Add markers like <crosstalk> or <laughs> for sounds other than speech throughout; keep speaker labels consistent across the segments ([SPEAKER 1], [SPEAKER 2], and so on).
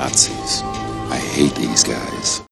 [SPEAKER 1] Nazis. I hate these guys.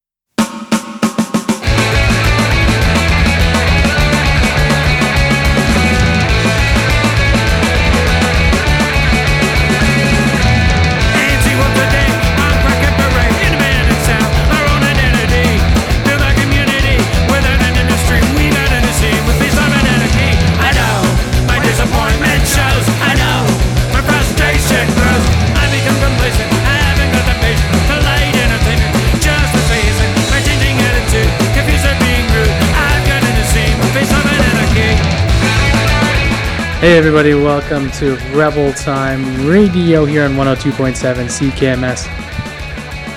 [SPEAKER 2] Hey everybody, welcome to Rebel Time Radio here on 102.7 CKMS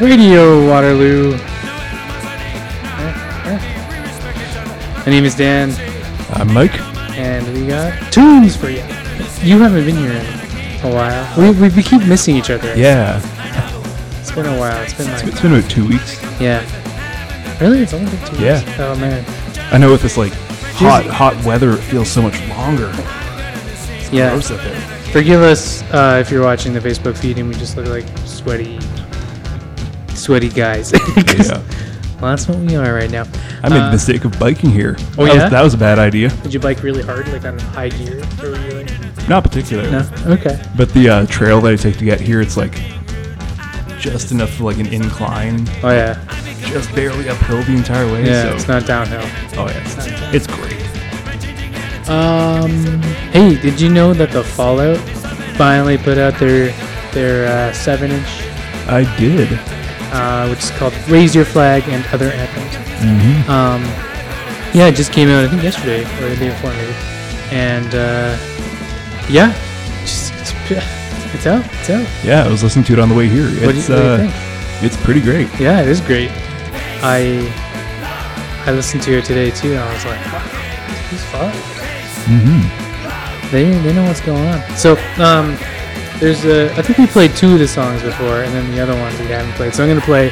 [SPEAKER 2] Radio Waterloo. My name is Dan,
[SPEAKER 3] I'm Mike.
[SPEAKER 2] and we got tunes for you. You haven't been here in a while. We, we, we keep missing each other.
[SPEAKER 3] Yeah,
[SPEAKER 2] It's been a while. It's been like,
[SPEAKER 3] it's been about two weeks.
[SPEAKER 2] yeah. Really? It's only been two
[SPEAKER 3] Yeah.
[SPEAKER 2] weeks? Oh man.
[SPEAKER 3] I know with this like hot, hot weather, it feels so much longer.
[SPEAKER 2] Yeah.
[SPEAKER 3] Gross there.
[SPEAKER 2] Forgive us uh, if you're watching the Facebook feed and we just look like sweaty, sweaty guys. 'Cause- <laughs>
[SPEAKER 3] Yeah.
[SPEAKER 2] Well, that's what we are right now.
[SPEAKER 3] I made
[SPEAKER 2] Uh,
[SPEAKER 3] the mistake of biking here.
[SPEAKER 2] Oh,
[SPEAKER 3] that
[SPEAKER 2] yeah?
[SPEAKER 3] Was, that was a bad idea.
[SPEAKER 2] Did you bike really hard, like on high gear? Or were you like,
[SPEAKER 3] Not particularly.
[SPEAKER 2] no? Okay.
[SPEAKER 3] But the uh, trail that I take to get here, it's like just enough for like an incline,
[SPEAKER 2] Oh yeah.
[SPEAKER 3] just barely uphill the entire way.
[SPEAKER 2] Yeah.
[SPEAKER 3] so.
[SPEAKER 2] It's not downhill.
[SPEAKER 3] oh yeah, it's, it's great.
[SPEAKER 2] Um. Hey, did you know that the Fallout finally put out their their uh, seven inch,
[SPEAKER 3] I did.
[SPEAKER 2] uh, which is called "Raise Your Flag" and other anthems.
[SPEAKER 3] Mm-hmm.
[SPEAKER 2] Um, yeah, it just came out I think yesterday or the day before maybe, and uh, yeah, just, it's, <laughs> it's out. It's out.
[SPEAKER 3] Yeah, I was listening to it on the way here. It's
[SPEAKER 2] What do you, what do you
[SPEAKER 3] uh,
[SPEAKER 2] think?
[SPEAKER 3] it's pretty great.
[SPEAKER 2] Yeah, it is great. I I listened to it today too, and I was like, wow, he's fun.
[SPEAKER 3] Mm-hmm.
[SPEAKER 2] They they know what's going on. So um, there's a I think we played two of the songs before, and then the other ones we haven't played. So I'm gonna play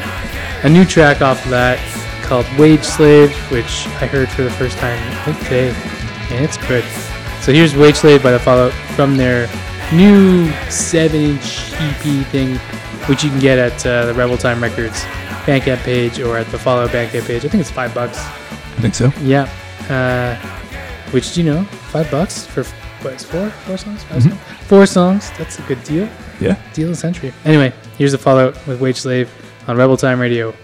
[SPEAKER 2] a new track off of that called "Wage Slave," which I heard for the first time I think today, and it's good. So here's "Wage Slave" by the Fallout from their new seven-inch EP thing, which you can get at uh, the Rebel Time Records Bandcamp page or at the Fallout Bandcamp page. I think it's five bucks.
[SPEAKER 3] I think so.
[SPEAKER 2] Yeah. Uh, which do you know? Five bucks for what? It's four, four songs, 5 mm-hmm. songs, four songs. That's a good deal.
[SPEAKER 3] Yeah.
[SPEAKER 2] Deal of the century. Anyway, here's the Fallout with Wage Slave on Rebel Time Radio.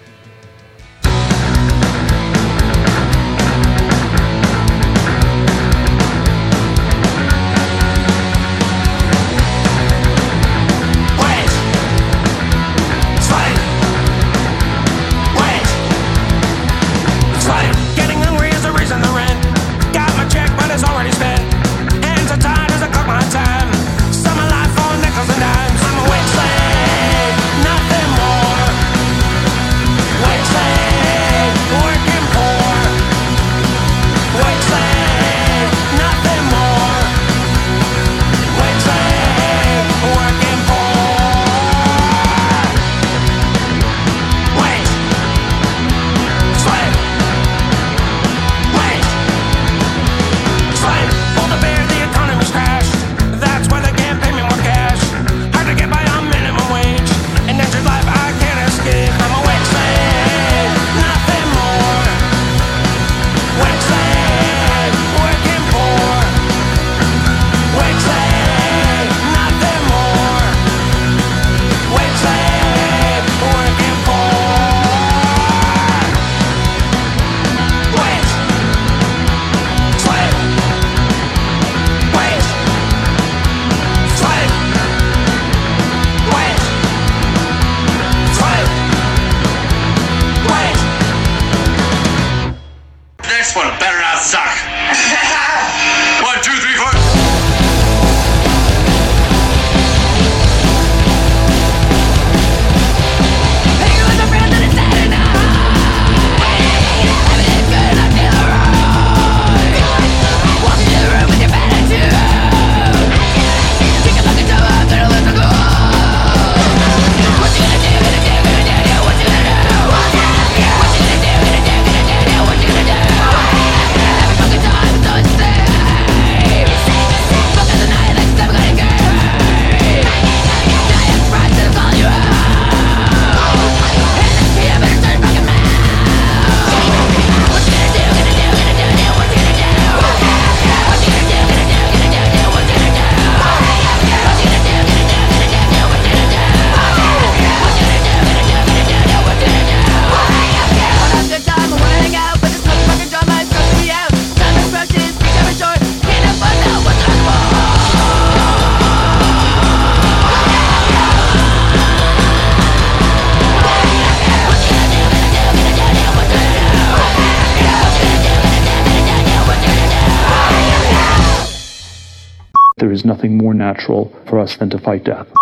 [SPEAKER 4] Natural for us than to fight death.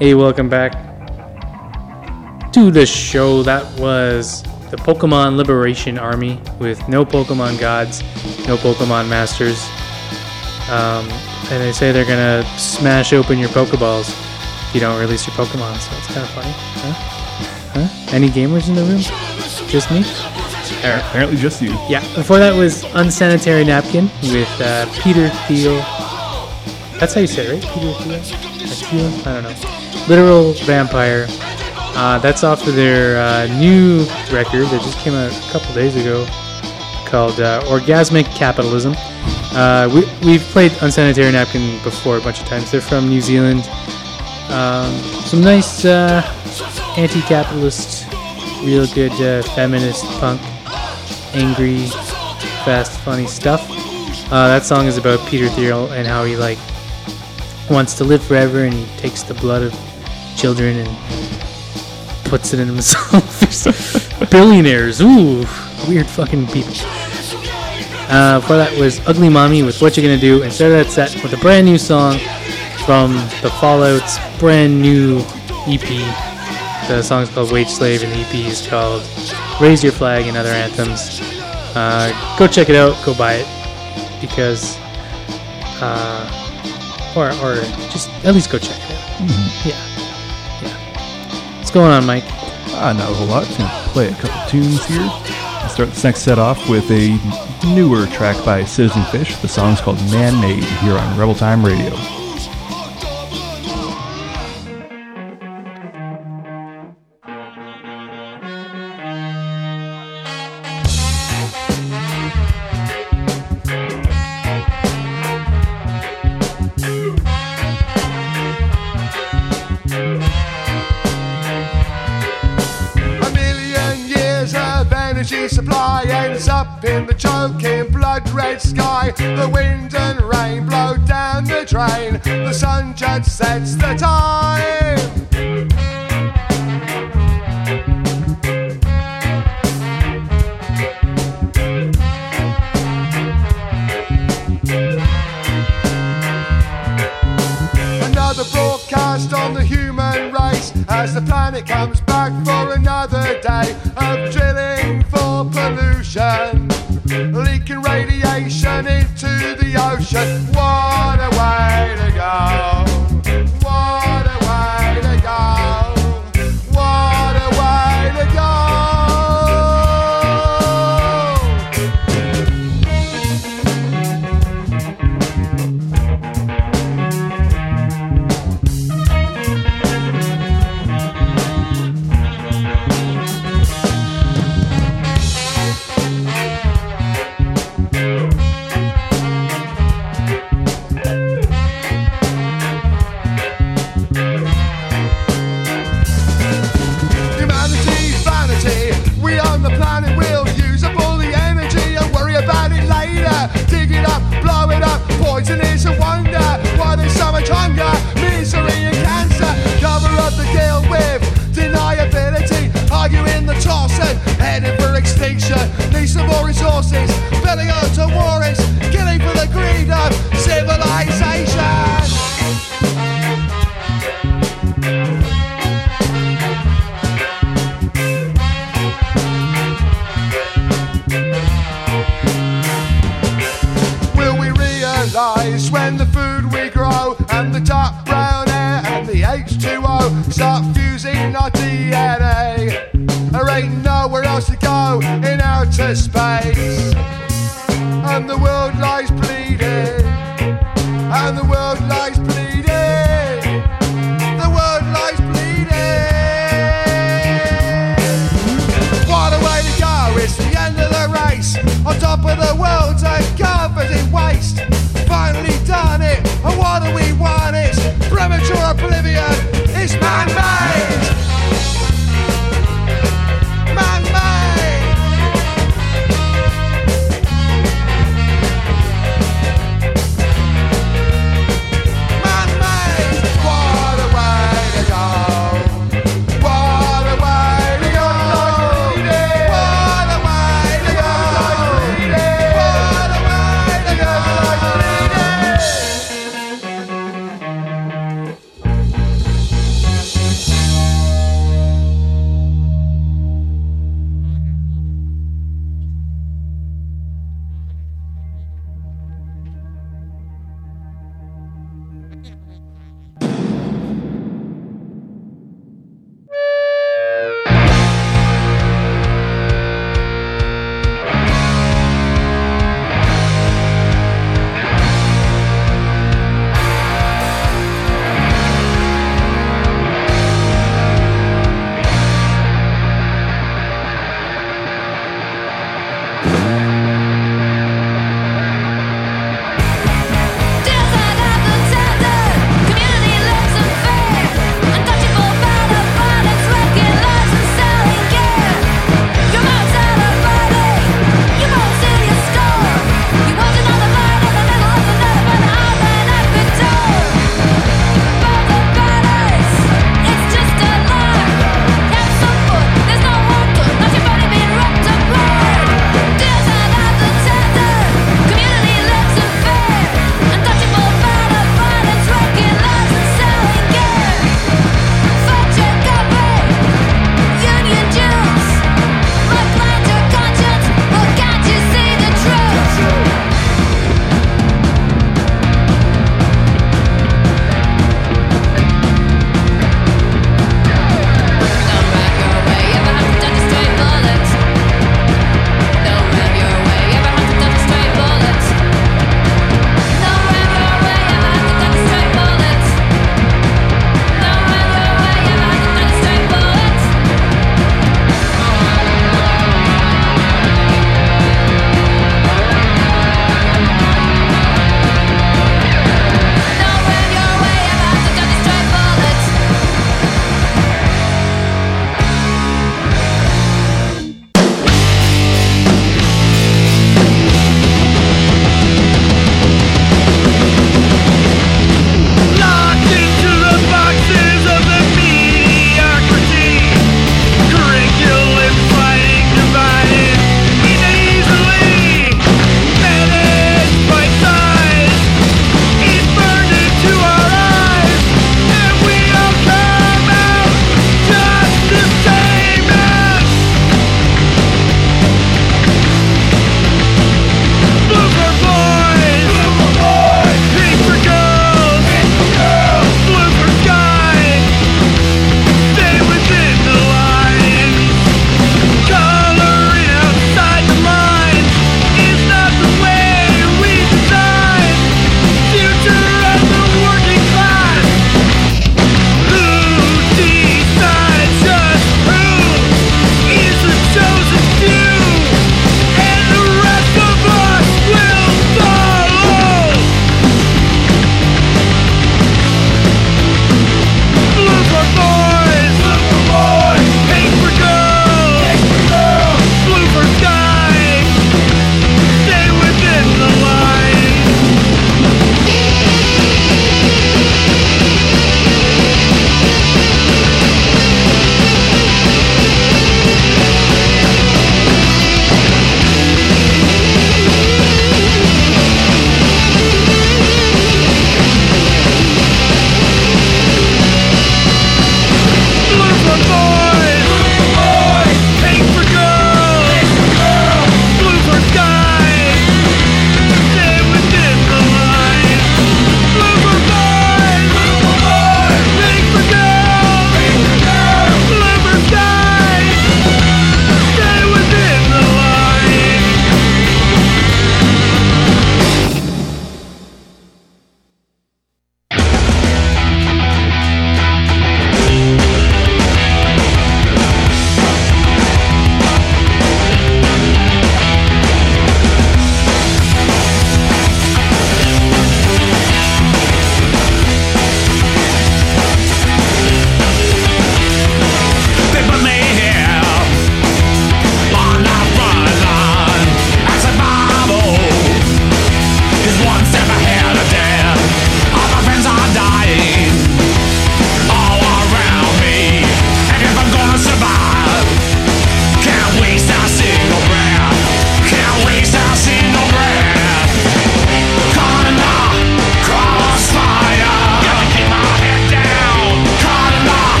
[SPEAKER 2] Hey, welcome back. to the show. That was the Pokemon Liberation Army with no Pokemon gods, no Pokemon masters. Um, and they say they're gonna smash open your Pokeballs if you don't release your Pokemon. So it's kind of funny. Huh? Huh? Any gamers in the room? Just me? Alright.
[SPEAKER 5] Apparently, just you.
[SPEAKER 2] Yeah. Before that was Unsanitary Napkin with uh, Peter Thiel. That's how you say it, right? Peter Thiel? Or Thiel? I don't know. Literal Vampire. Uh, that's off of their uh, new record that just came out a couple days ago called uh, Orgasmic Capitalism. Uh, we, we've played Unsanitary Napkin before a bunch of times. They're from New Zealand. Um, some nice uh, anti capitalist, real good uh, feminist punk, angry, fast, funny stuff. That song is about Peter Thiel and how he like wants to live forever and he takes the blood of children and puts it in himself. <laughs> Billionaires, ooh, weird fucking people. Uh, before that was Ugly Mommy with What You Gonna Do, and started that set with a brand new song from the Fallout's brand new EP. The song's called Wage Slave, and the EP is called Raise Your Flag and Other Anthems. Uh, go check it out, go buy it, because, uh, or, or just at least go check it out. Yeah. What's going on, Mike?
[SPEAKER 5] Ah, not a whole lot. Just gonna play a couple tunes here. I'll start this next set off with a newer track by Citizen Fish. The song's called Man Made here on Rebel Time Radio.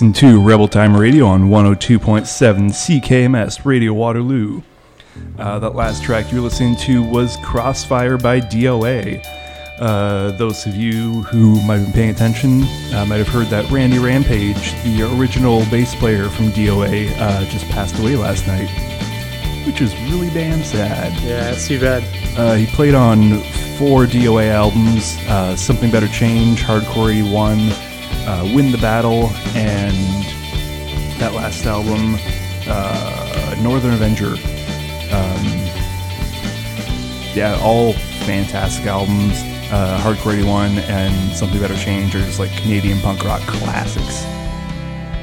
[SPEAKER 3] Listening to Rebel Time Radio on 102.7 CKMS Radio Waterloo. Uh, that last track you were listening to was Crossfire by DOA. Uh, those of you who might have been paying attention uh, might have heard that Randy Rampage, the original bass player from DOA, uh, just passed away last night, which is really damn sad.
[SPEAKER 2] Yeah, that's too bad.
[SPEAKER 3] Uh, he played on four DOA albums uh, Something Better Change, Hardcore 81, uh, Win the Battle, and that last album, uh, Northern Avenger. Um, yeah, all fantastic albums. Uh, Hardcore 81 and Something Better Change are just like Canadian punk rock classics.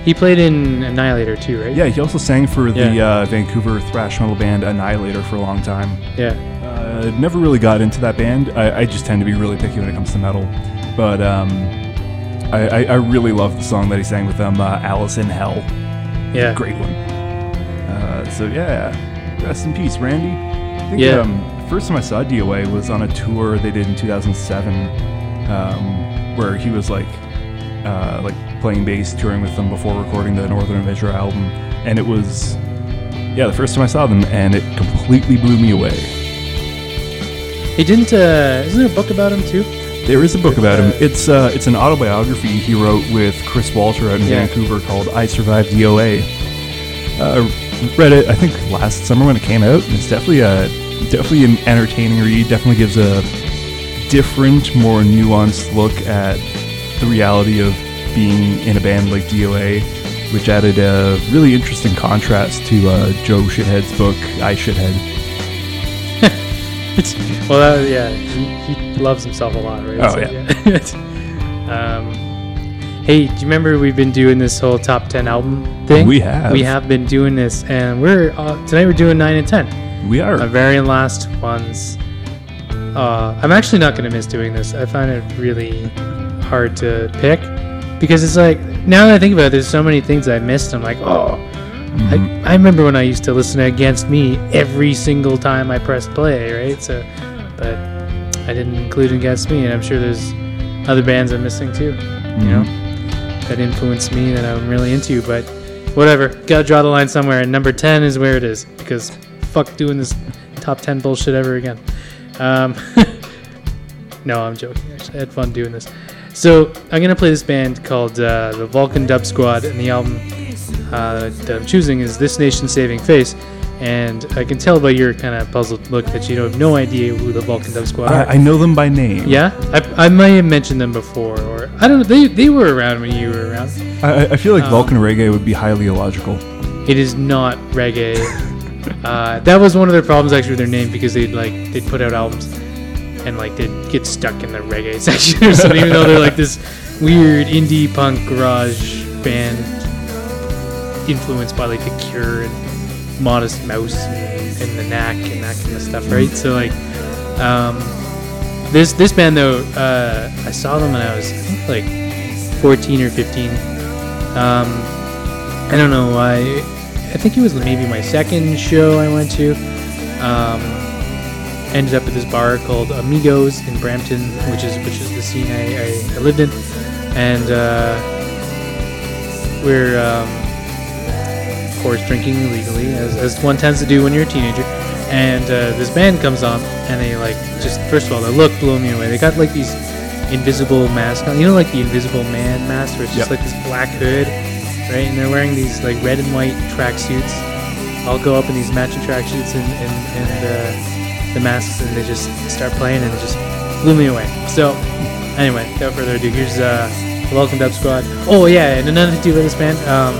[SPEAKER 2] He played in Annihilator too, right?
[SPEAKER 3] Yeah, he also sang for the
[SPEAKER 2] Yeah.
[SPEAKER 3] uh, Vancouver thrash metal band Annihilator for a long time.
[SPEAKER 2] Yeah.
[SPEAKER 3] Uh, never really got into that band. I, I just tend to be really picky when it comes to metal. But um, I, I, I really love the song that he sang with them, uh, Alice in Hell.
[SPEAKER 2] Yeah.
[SPEAKER 3] Great one. Uh, so yeah, rest in peace, Randy. I think
[SPEAKER 2] Yeah.
[SPEAKER 3] um, the first time I saw DOA was on a tour they did in 2007, um, where he was like, uh, like playing bass, touring with them before recording the Northern Avenger album, and it was, yeah, the first time I saw them, and it completely blew me away.
[SPEAKER 2] He didn't. Uh, isn't there a book about him too?
[SPEAKER 3] There is a book about him.
[SPEAKER 2] uh,
[SPEAKER 3] It's uh, it's an autobiography he wrote with Chris Walter out in
[SPEAKER 2] Yeah.
[SPEAKER 3] Vancouver called "I Survived DOA." Uh, read it, I think, last summer when it came out. and It's definitely a definitely an entertaining read. Definitely gives a different, more nuanced look at the reality of being in a band like DOA, which added a really interesting contrast to uh, Joe Shithead's book "I Shithead." <laughs>
[SPEAKER 2] Well, that, yeah, he, he loves himself a lot, right?
[SPEAKER 3] Oh,
[SPEAKER 2] yeah. <laughs> um, hey, do you remember we've been doing this whole top ten album thing?
[SPEAKER 3] We have.
[SPEAKER 2] We have been doing this, and we're uh, tonight we're doing nine and ten.
[SPEAKER 3] We are.
[SPEAKER 2] Our very last ones. Uh, I'm actually not gonna miss doing this. I find it really hard to pick because it's like now that I think about it, there's so many things I missed. I'm like, oh.
[SPEAKER 3] Mm-hmm.
[SPEAKER 2] I, I remember when I used to listen to Against Me every single time I pressed play, right? So, but I didn't include Against Me, and I'm sure there's other bands I'm missing too, you know, that influenced me that I'm really into. But whatever, gotta draw the line somewhere, and number 10 is where it is because fuck doing this top 10 bullshit ever again. Um, <laughs> no, I'm joking. Actually, I had fun doing this. So I'm gonna play this band called uh, the Vulcan Dub Squad, and the album uh, that I'm choosing is This Nation Saving Face. And I can tell by your kind of puzzled look that you have no idea who the Vulcan Dub Squad are.
[SPEAKER 3] I know them by name.
[SPEAKER 2] yeah, I, I might have mentioned them before, or I don't know. They, they were around when you were around.
[SPEAKER 3] I, I- I feel like
[SPEAKER 2] Um,
[SPEAKER 3] Vulcan reggae would be highly illogical.
[SPEAKER 2] It is not reggae. <laughs> uh, that was one of their problems actually with their name because they'd like they'd put out albums and like they'd get stuck in the reggae <laughs> section or something, even though they're like this weird indie punk garage band influenced by like The Cure and Modest Mouse and, the Knack and that kind of stuff, right? So like, um, this this band though, uh, I saw them when I was like 14 or 15. Um, I don't know why. I think it was maybe my second show I went to. Um, ended up at this bar called Amigos in Brampton, which is which is the scene I, I, I lived in, and uh, we're um, course drinking illegally, as, as one tends to do when you're a teenager. And uh, this band comes on, and they like just first of all, the look blew me away. They got like these invisible masks on, you know, like the Invisible Man mask, where it's just
[SPEAKER 3] Yep.
[SPEAKER 2] like this black hood, right? And they're wearing these like red and white tracksuits. I'll go up in these matching tracksuits and and, and uh, the masks, and they just start playing, and it just blew me away. So anyway, without further ado, here's uh, Vulcan Dub Squad. Oh yeah, and another thing about this band, um,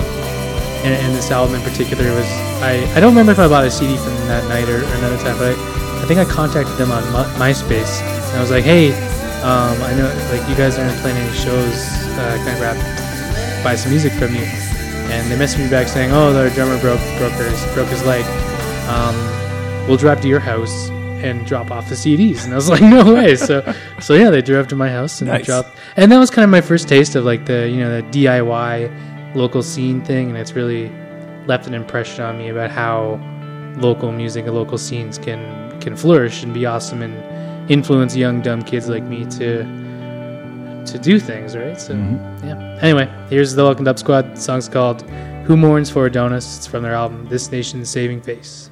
[SPEAKER 2] and, and this album in particular was I I don't remember if I bought a CD from that night or, or another time, but I, I think I contacted them on My, MySpace, and I was like, hey, um, I know like you guys aren't playing any shows. Uh, can I grab buy some music from you? And they messaged me back saying, oh, their drummer broke broke his broke his leg. Um, we'll drive to your house and drop off the CDs. And I was <laughs> like, no way. So, so yeah, they drove to my house and
[SPEAKER 3] Nice.
[SPEAKER 2] dropped. And that was kind of my first taste of like the you know the DIY local scene thing, and it's really left an impression on me about how local music and local scenes can can flourish and be awesome and influence young dumb kids like me to
[SPEAKER 6] to do things, right? So mm-hmm. yeah. Anyway, here's the Vulcan Dub Squad. The song's called "Who Mourns for Adonis." It's from their album "This Nation's Saving Face."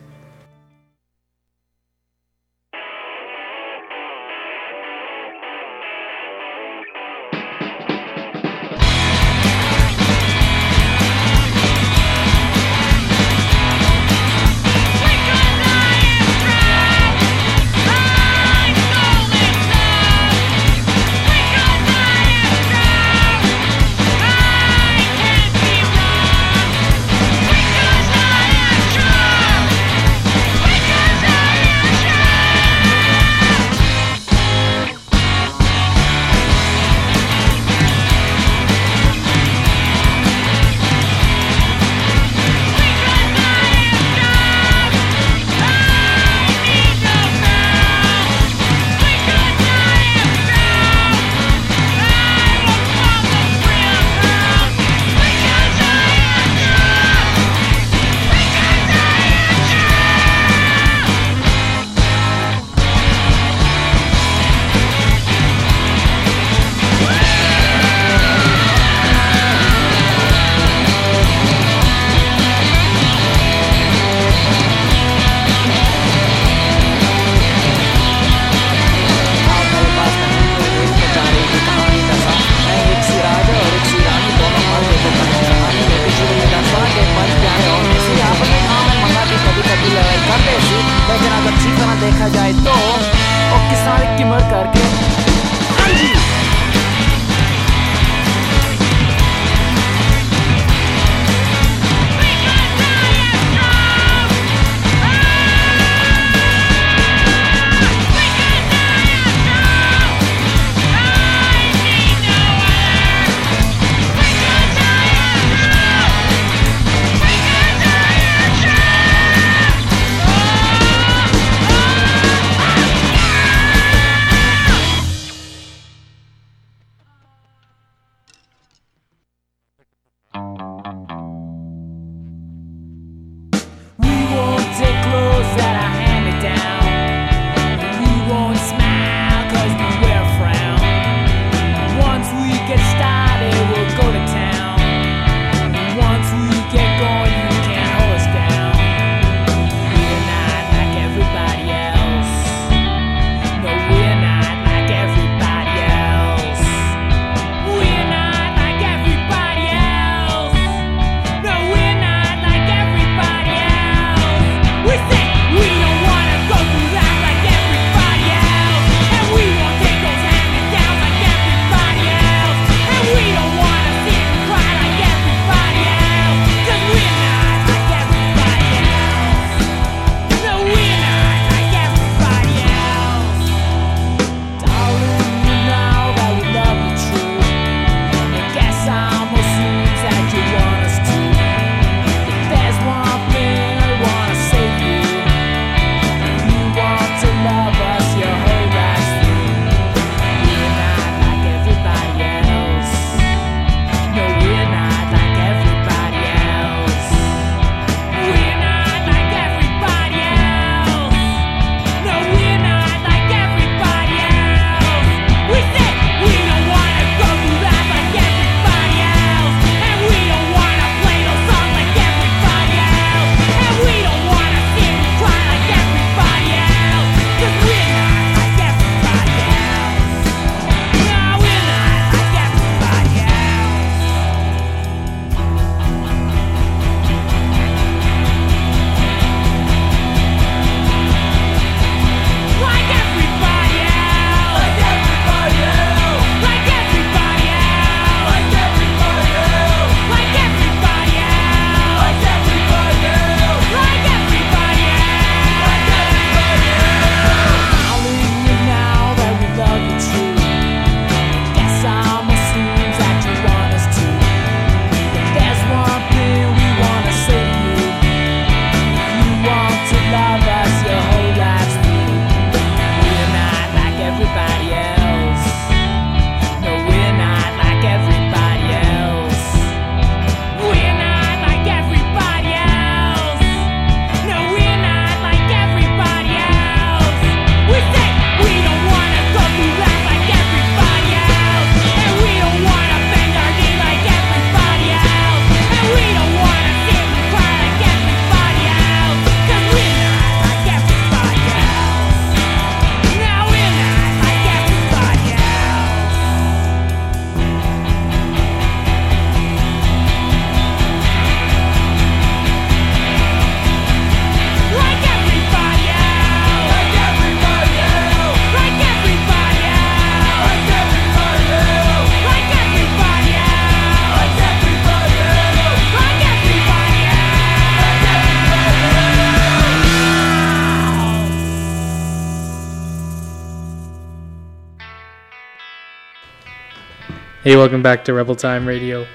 [SPEAKER 2] Welcome back to Rebel Time Radio.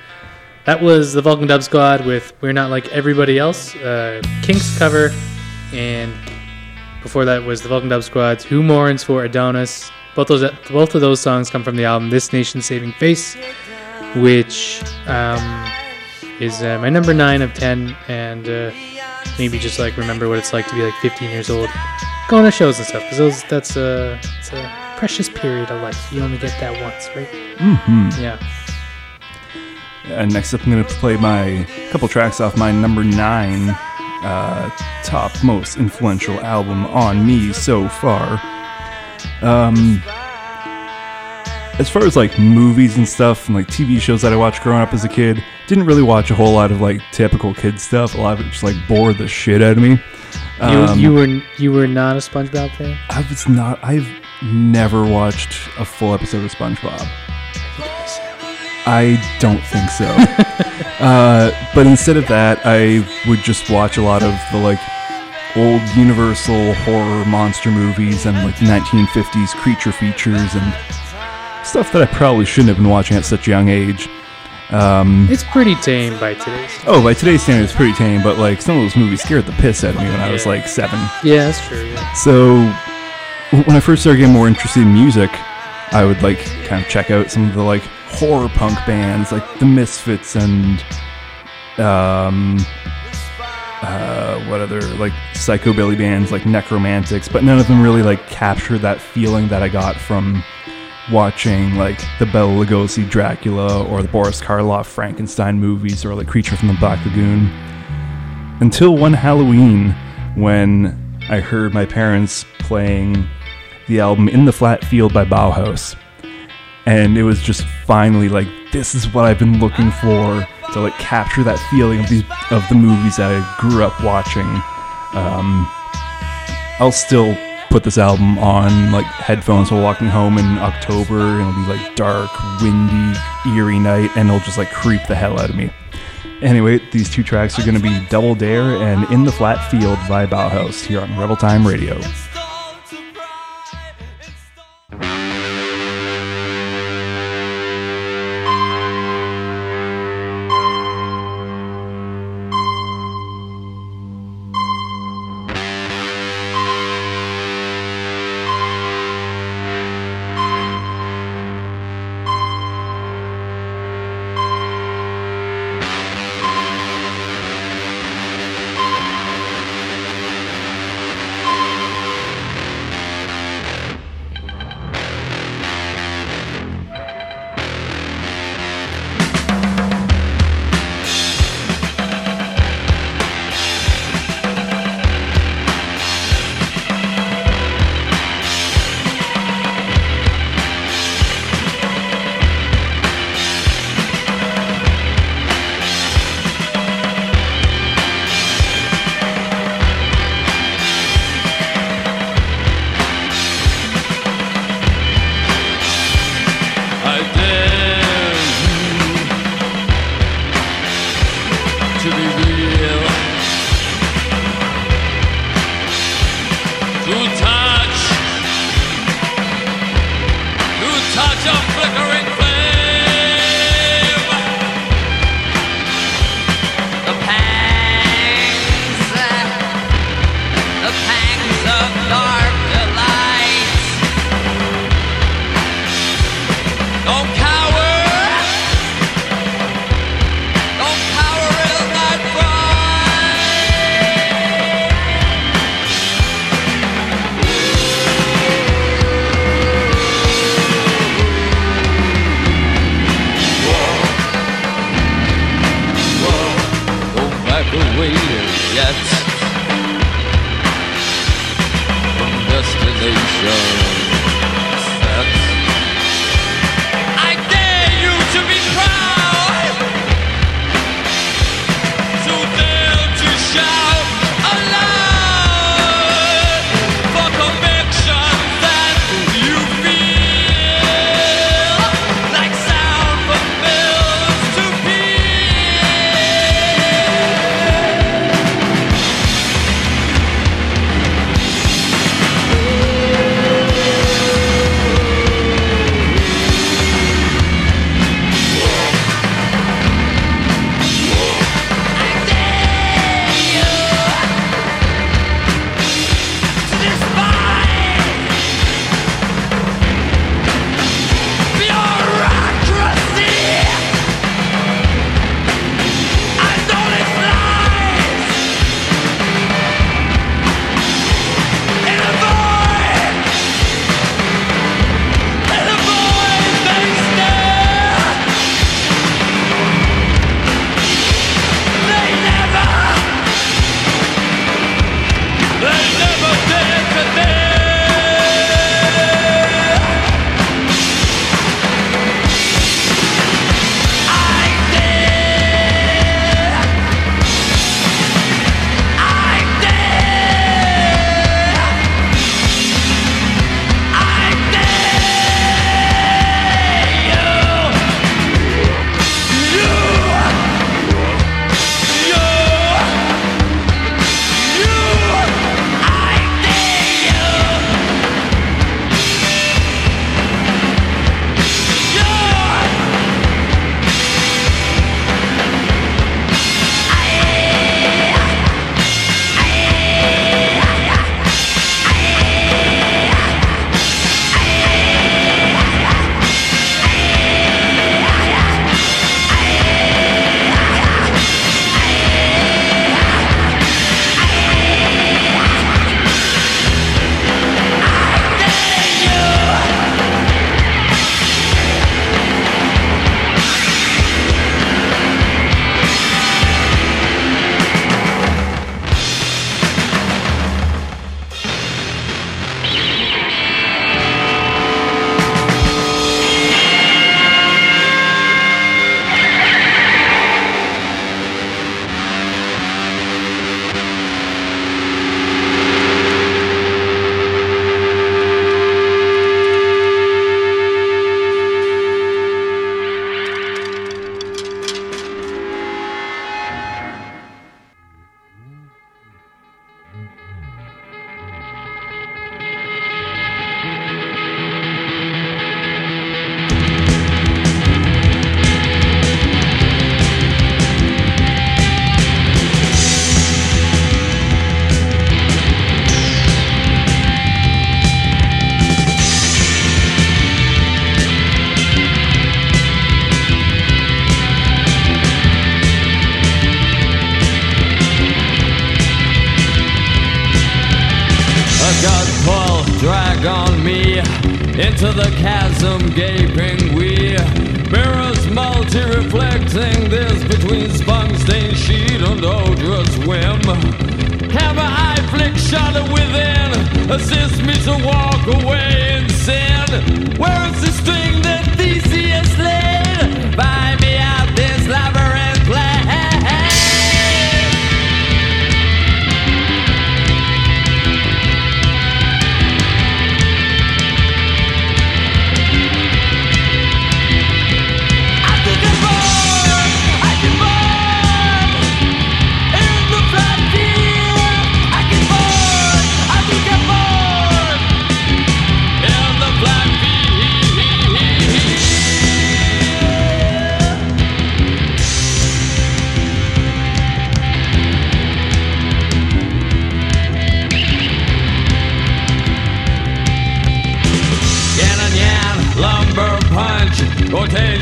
[SPEAKER 2] That was the Vulcan Dub Squad with We're Not Like Everybody Else, uh, Kinks cover, and before that was the Vulcan Dub Squad's Who Mourns for Adonis. Both those both of those songs come from the album This Nation Saving Face, which um, is uh, my number nine of ten, and uh, maybe just like remember what it's like to be like 15 years old, going to shows and stuff. Because that's a it's a precious period of life. You only get that once, right?
[SPEAKER 3] Mm-hmm.
[SPEAKER 2] Yeah.
[SPEAKER 3] And next up, I'm going to play my couple tracks off my number nine uh, top most influential album on me so far. Um, as far as like movies and stuff and like TV shows that I watched growing up as a kid, didn't really watch a whole lot of like typical kid stuff. A lot of it just like bored the shit out of me.
[SPEAKER 2] You,
[SPEAKER 3] Um,
[SPEAKER 2] you were you were not a SpongeBob fan.
[SPEAKER 3] I was not. I've never watched a full episode of SpongeBob. I don't think so. <laughs> uh, but instead of that, I would just watch a lot of the like old Universal horror monster movies and like 1950s creature features and stuff that I probably shouldn't have been watching at such a young age. Um,
[SPEAKER 2] It's pretty tame by today's.
[SPEAKER 3] oh, by today's standards, it's pretty tame, but like some of those movies scared the piss out of me when I was like seven.
[SPEAKER 2] Yeah, that's true. Yeah.
[SPEAKER 3] So when I first started getting more interested in music, I would like kind of check out some of the like horror punk bands like the Misfits and um uh what other like psychobilly bands like Nekromantix, but none of them really like captured that feeling that I got from watching like the Bela Lugosi Dracula or the Boris Karloff Frankenstein movies or like Creature from the Black Lagoon. Until one Halloween when I heard my parents playing the album In the Flat Field by Bauhaus. And it was just finally like this is what I've been looking for to like capture that feeling of these of the movies that I grew up watching. Um, I'll still put this album on like headphones while walking home in October and it'll be like dark, windy, eerie night and it'll just like creep the hell out of me. Anyway, these two tracks are going to be Double Dare and In the Flat Field by Bauhaus here on Rebel Time Radio.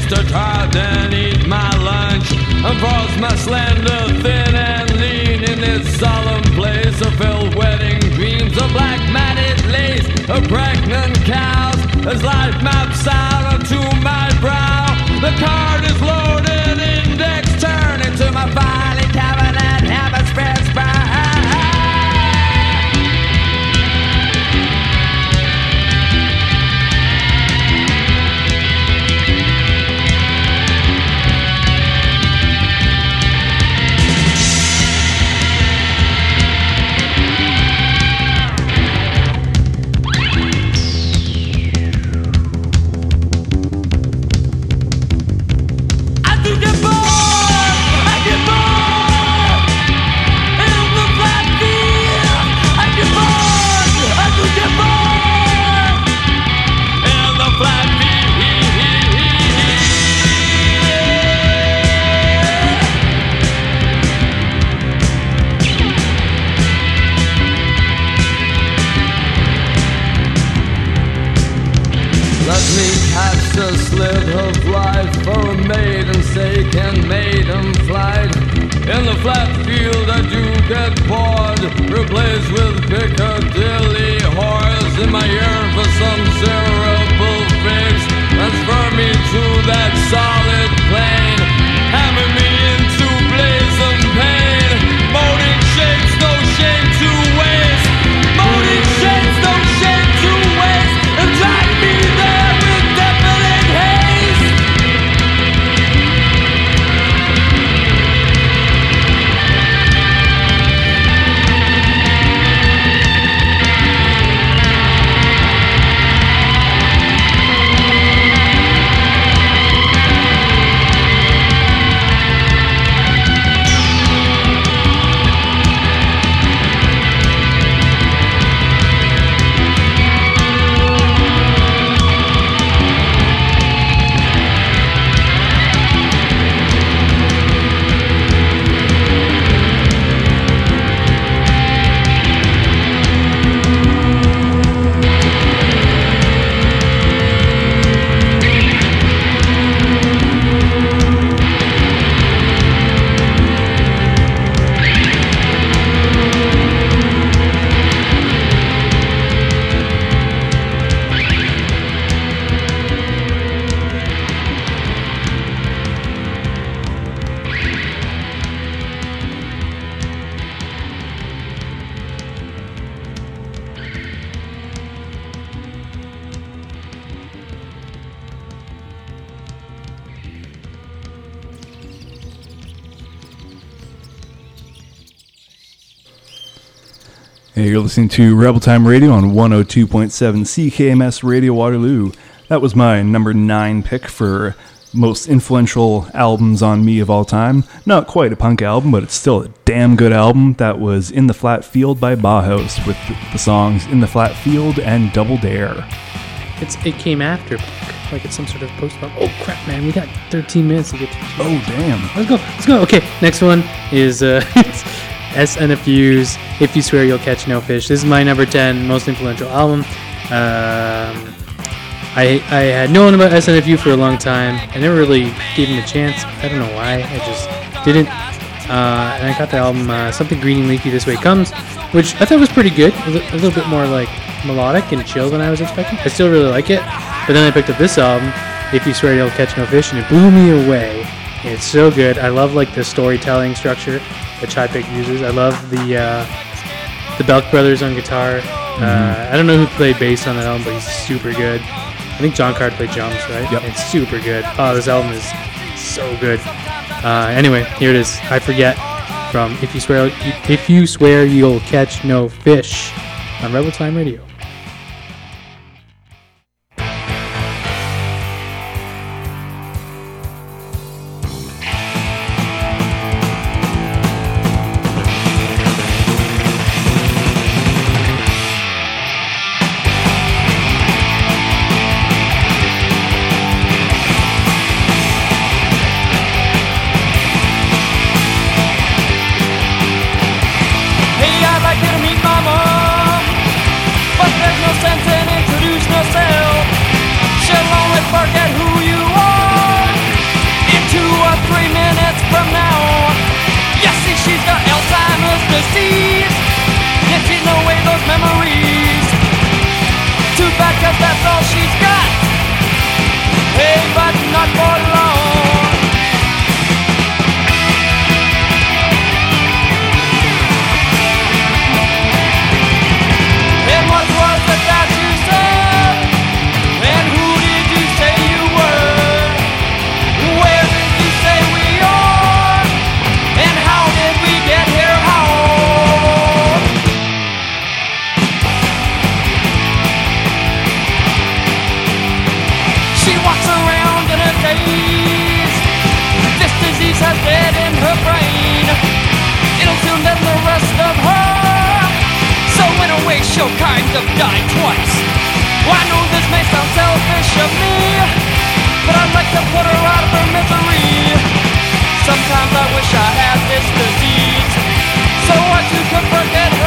[SPEAKER 7] Mr. Todd and eat my lunch and pause my slender, thin and lean in this solemn place of filled wedding dreams of black matted lace of pregnant cows as life maps out onto my brow. The
[SPEAKER 3] car listening to Rebel Time Radio on 102.7 CKMS Radio Waterloo. That was my number nine pick for most influential albums on me of all time. Not quite a punk album, but it's still a damn good album. That was In the Flat Field by Bauhaus with the, songs In the Flat Field and Double Dare.
[SPEAKER 2] It's it came after punk, like it's some sort of post punk. Oh crap, man, we got 13 minutes to get to.
[SPEAKER 3] Oh, damn.
[SPEAKER 2] Let's go. Let's go. Okay, next one is uh, <laughs> SNFU's "If You Swear You'll Catch No Fish." This is my number 10 most influential album. Um, I I had known about SNFU for a long time. I never really gave him a chance. I don't know why. I just didn't. Uh, and I got the album uh, "Something Green and Leafy This Way Comes," which I thought was pretty good. A li- a little bit more like melodic and chill than I was expecting. I still really like it. But then I picked up this album, "If You Swear You'll Catch No Fish," and it blew me away. It's so good. I love like the storytelling structure that Chi Pig uses. I love the uh, the Belke brothers on guitar. Uh, I don't know who played bass on that album, but he's super good. I think Jon Card played drums, right?
[SPEAKER 3] Yep.
[SPEAKER 2] It's super good. Oh, this album is so good. Uh, anyway, here it is. I forget from if you swear if you swear you'll catch no fish on Rebel Time Radio.
[SPEAKER 8] A kind of die twice. Well, I know this may sound selfish of me, but I'd like to put her out of her misery. Sometimes I wish I had this disease, so I too could forget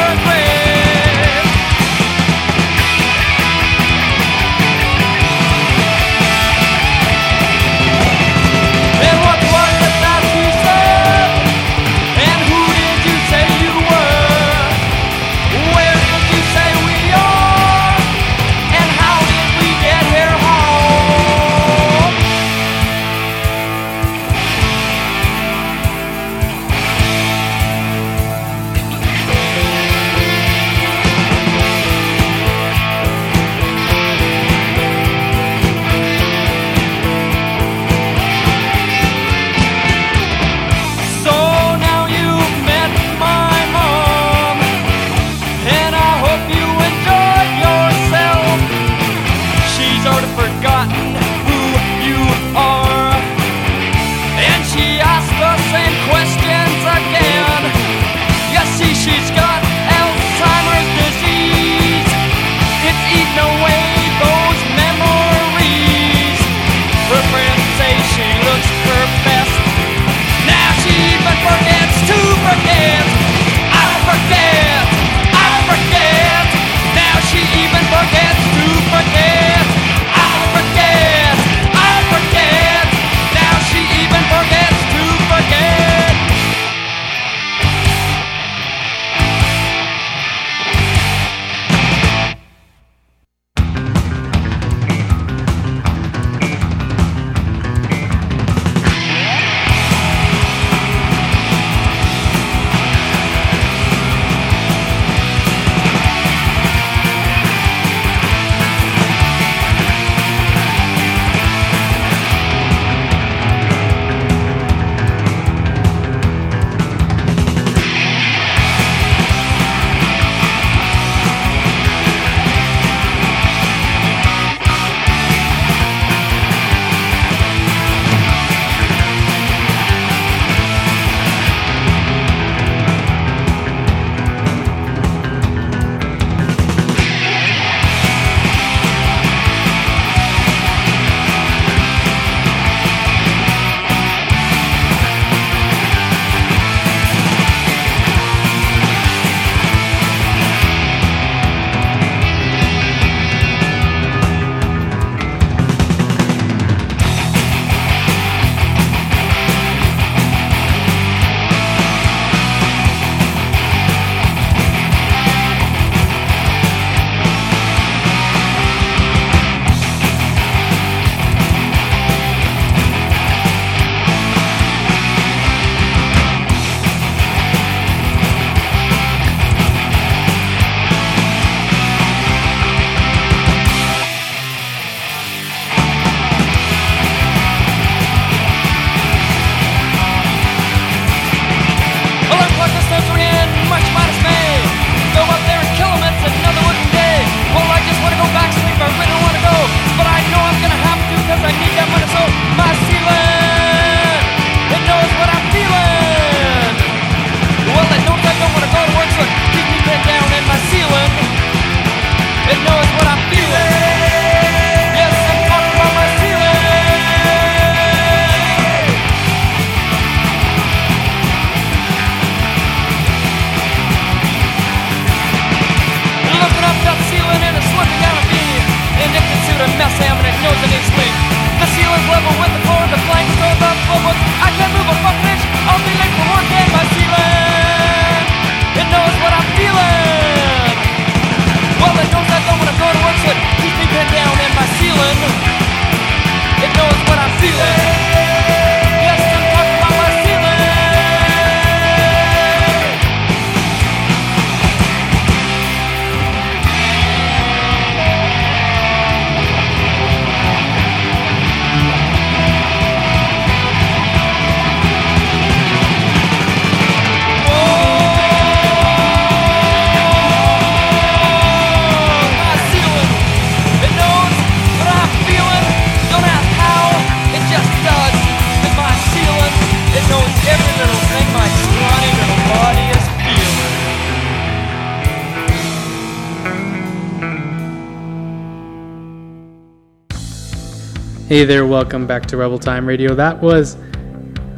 [SPEAKER 2] Hey there, welcome back to Rebel Time Radio. That was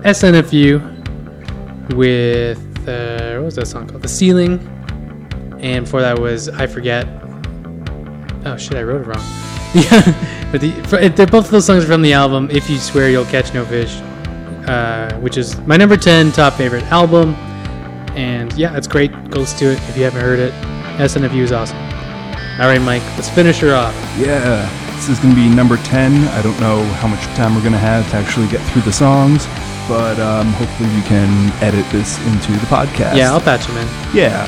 [SPEAKER 2] SNFU with, uh, what was that song called? The Ceiling. And before that was I Forget. Oh shit, I wrote it wrong. <laughs> Yeah, but the, for, they're both of those songs from the album If You Swear You'll Catch No Fish, uh, which is my number 10 top favorite album. And yeah, it's great. Go listen to it if you haven't heard it. SNFU is awesome. All right, Mike, let's finish her off.
[SPEAKER 3] Yeah, this is going to be number 10. I don't know how much time we're going to have to actually get through the songs, but um, hopefully you can edit this into the podcast.
[SPEAKER 2] Yeah, I'll patch them in.
[SPEAKER 3] Yeah.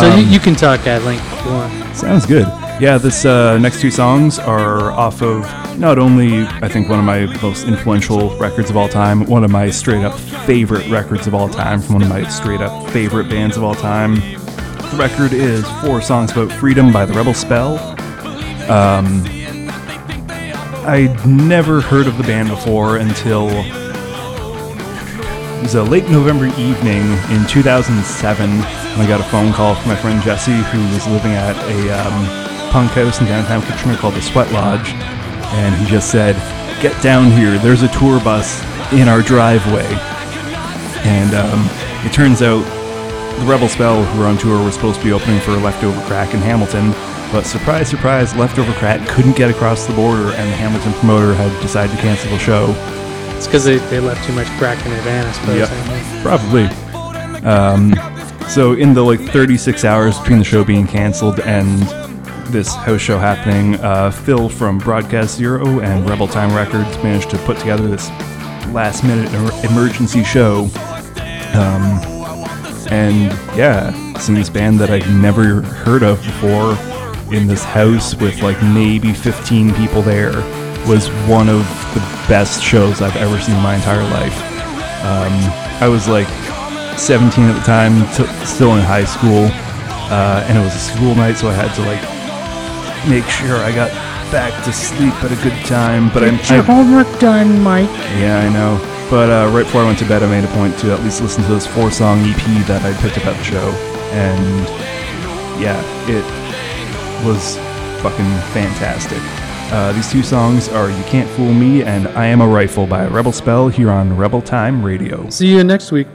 [SPEAKER 2] so
[SPEAKER 3] Um,
[SPEAKER 2] you, you can talk at length if you want.
[SPEAKER 3] Sounds good. Yeah, this uh, next two songs are off of not only I think one of my most influential records of all time, one of my straight up favorite records of all time from one of my straight up favorite bands of all time. The record is Four Songs About Freedom by the Rebel Spell. Um, I'd never heard of the band before until it was a late November evening in 2007 when I got a phone call from my friend Jesse, who was living at a um, punk house in downtown Kitchener called the Sweat Lodge. And he just said, Get down here, there's a tour bus in our driveway. And um, it turns out the Rebel Spell, who were on tour, were supposed to be opening for Leftover Crack in Hamilton. But surprise, surprise, Leftover Crack couldn't get across the border, and the Hamilton promoter had decided to cancel the show.
[SPEAKER 2] It's because they, they left too much crack in van, I suppose.
[SPEAKER 3] Yep, probably. Um, so in the like 36 hours between the show being canceled and this house show happening, uh, Phil from Broadcast Zero and Rebel Time Records managed to put together this last minute emer- emergency show. Um, and yeah, seeing this band that I'd never heard of before in this house with like maybe 15 people there was one of the best shows I've ever seen in my entire life. Um, I was like 17 at the time, t- still in high school, uh, and it was a school night, so I had to like make sure I got back to sleep at a good time. But I'm, I,
[SPEAKER 2] homework done, Mike.
[SPEAKER 3] yeah, I know. But uh, right before I went to bed, I made a point to at least listen to this four song EP that I picked up at the show. And yeah, it was fucking fantastic. Uh, these two songs are You Can't Fool Me and I Am a Rifle by Rebel Spell here on Rebel Time Radio.
[SPEAKER 2] See you next week.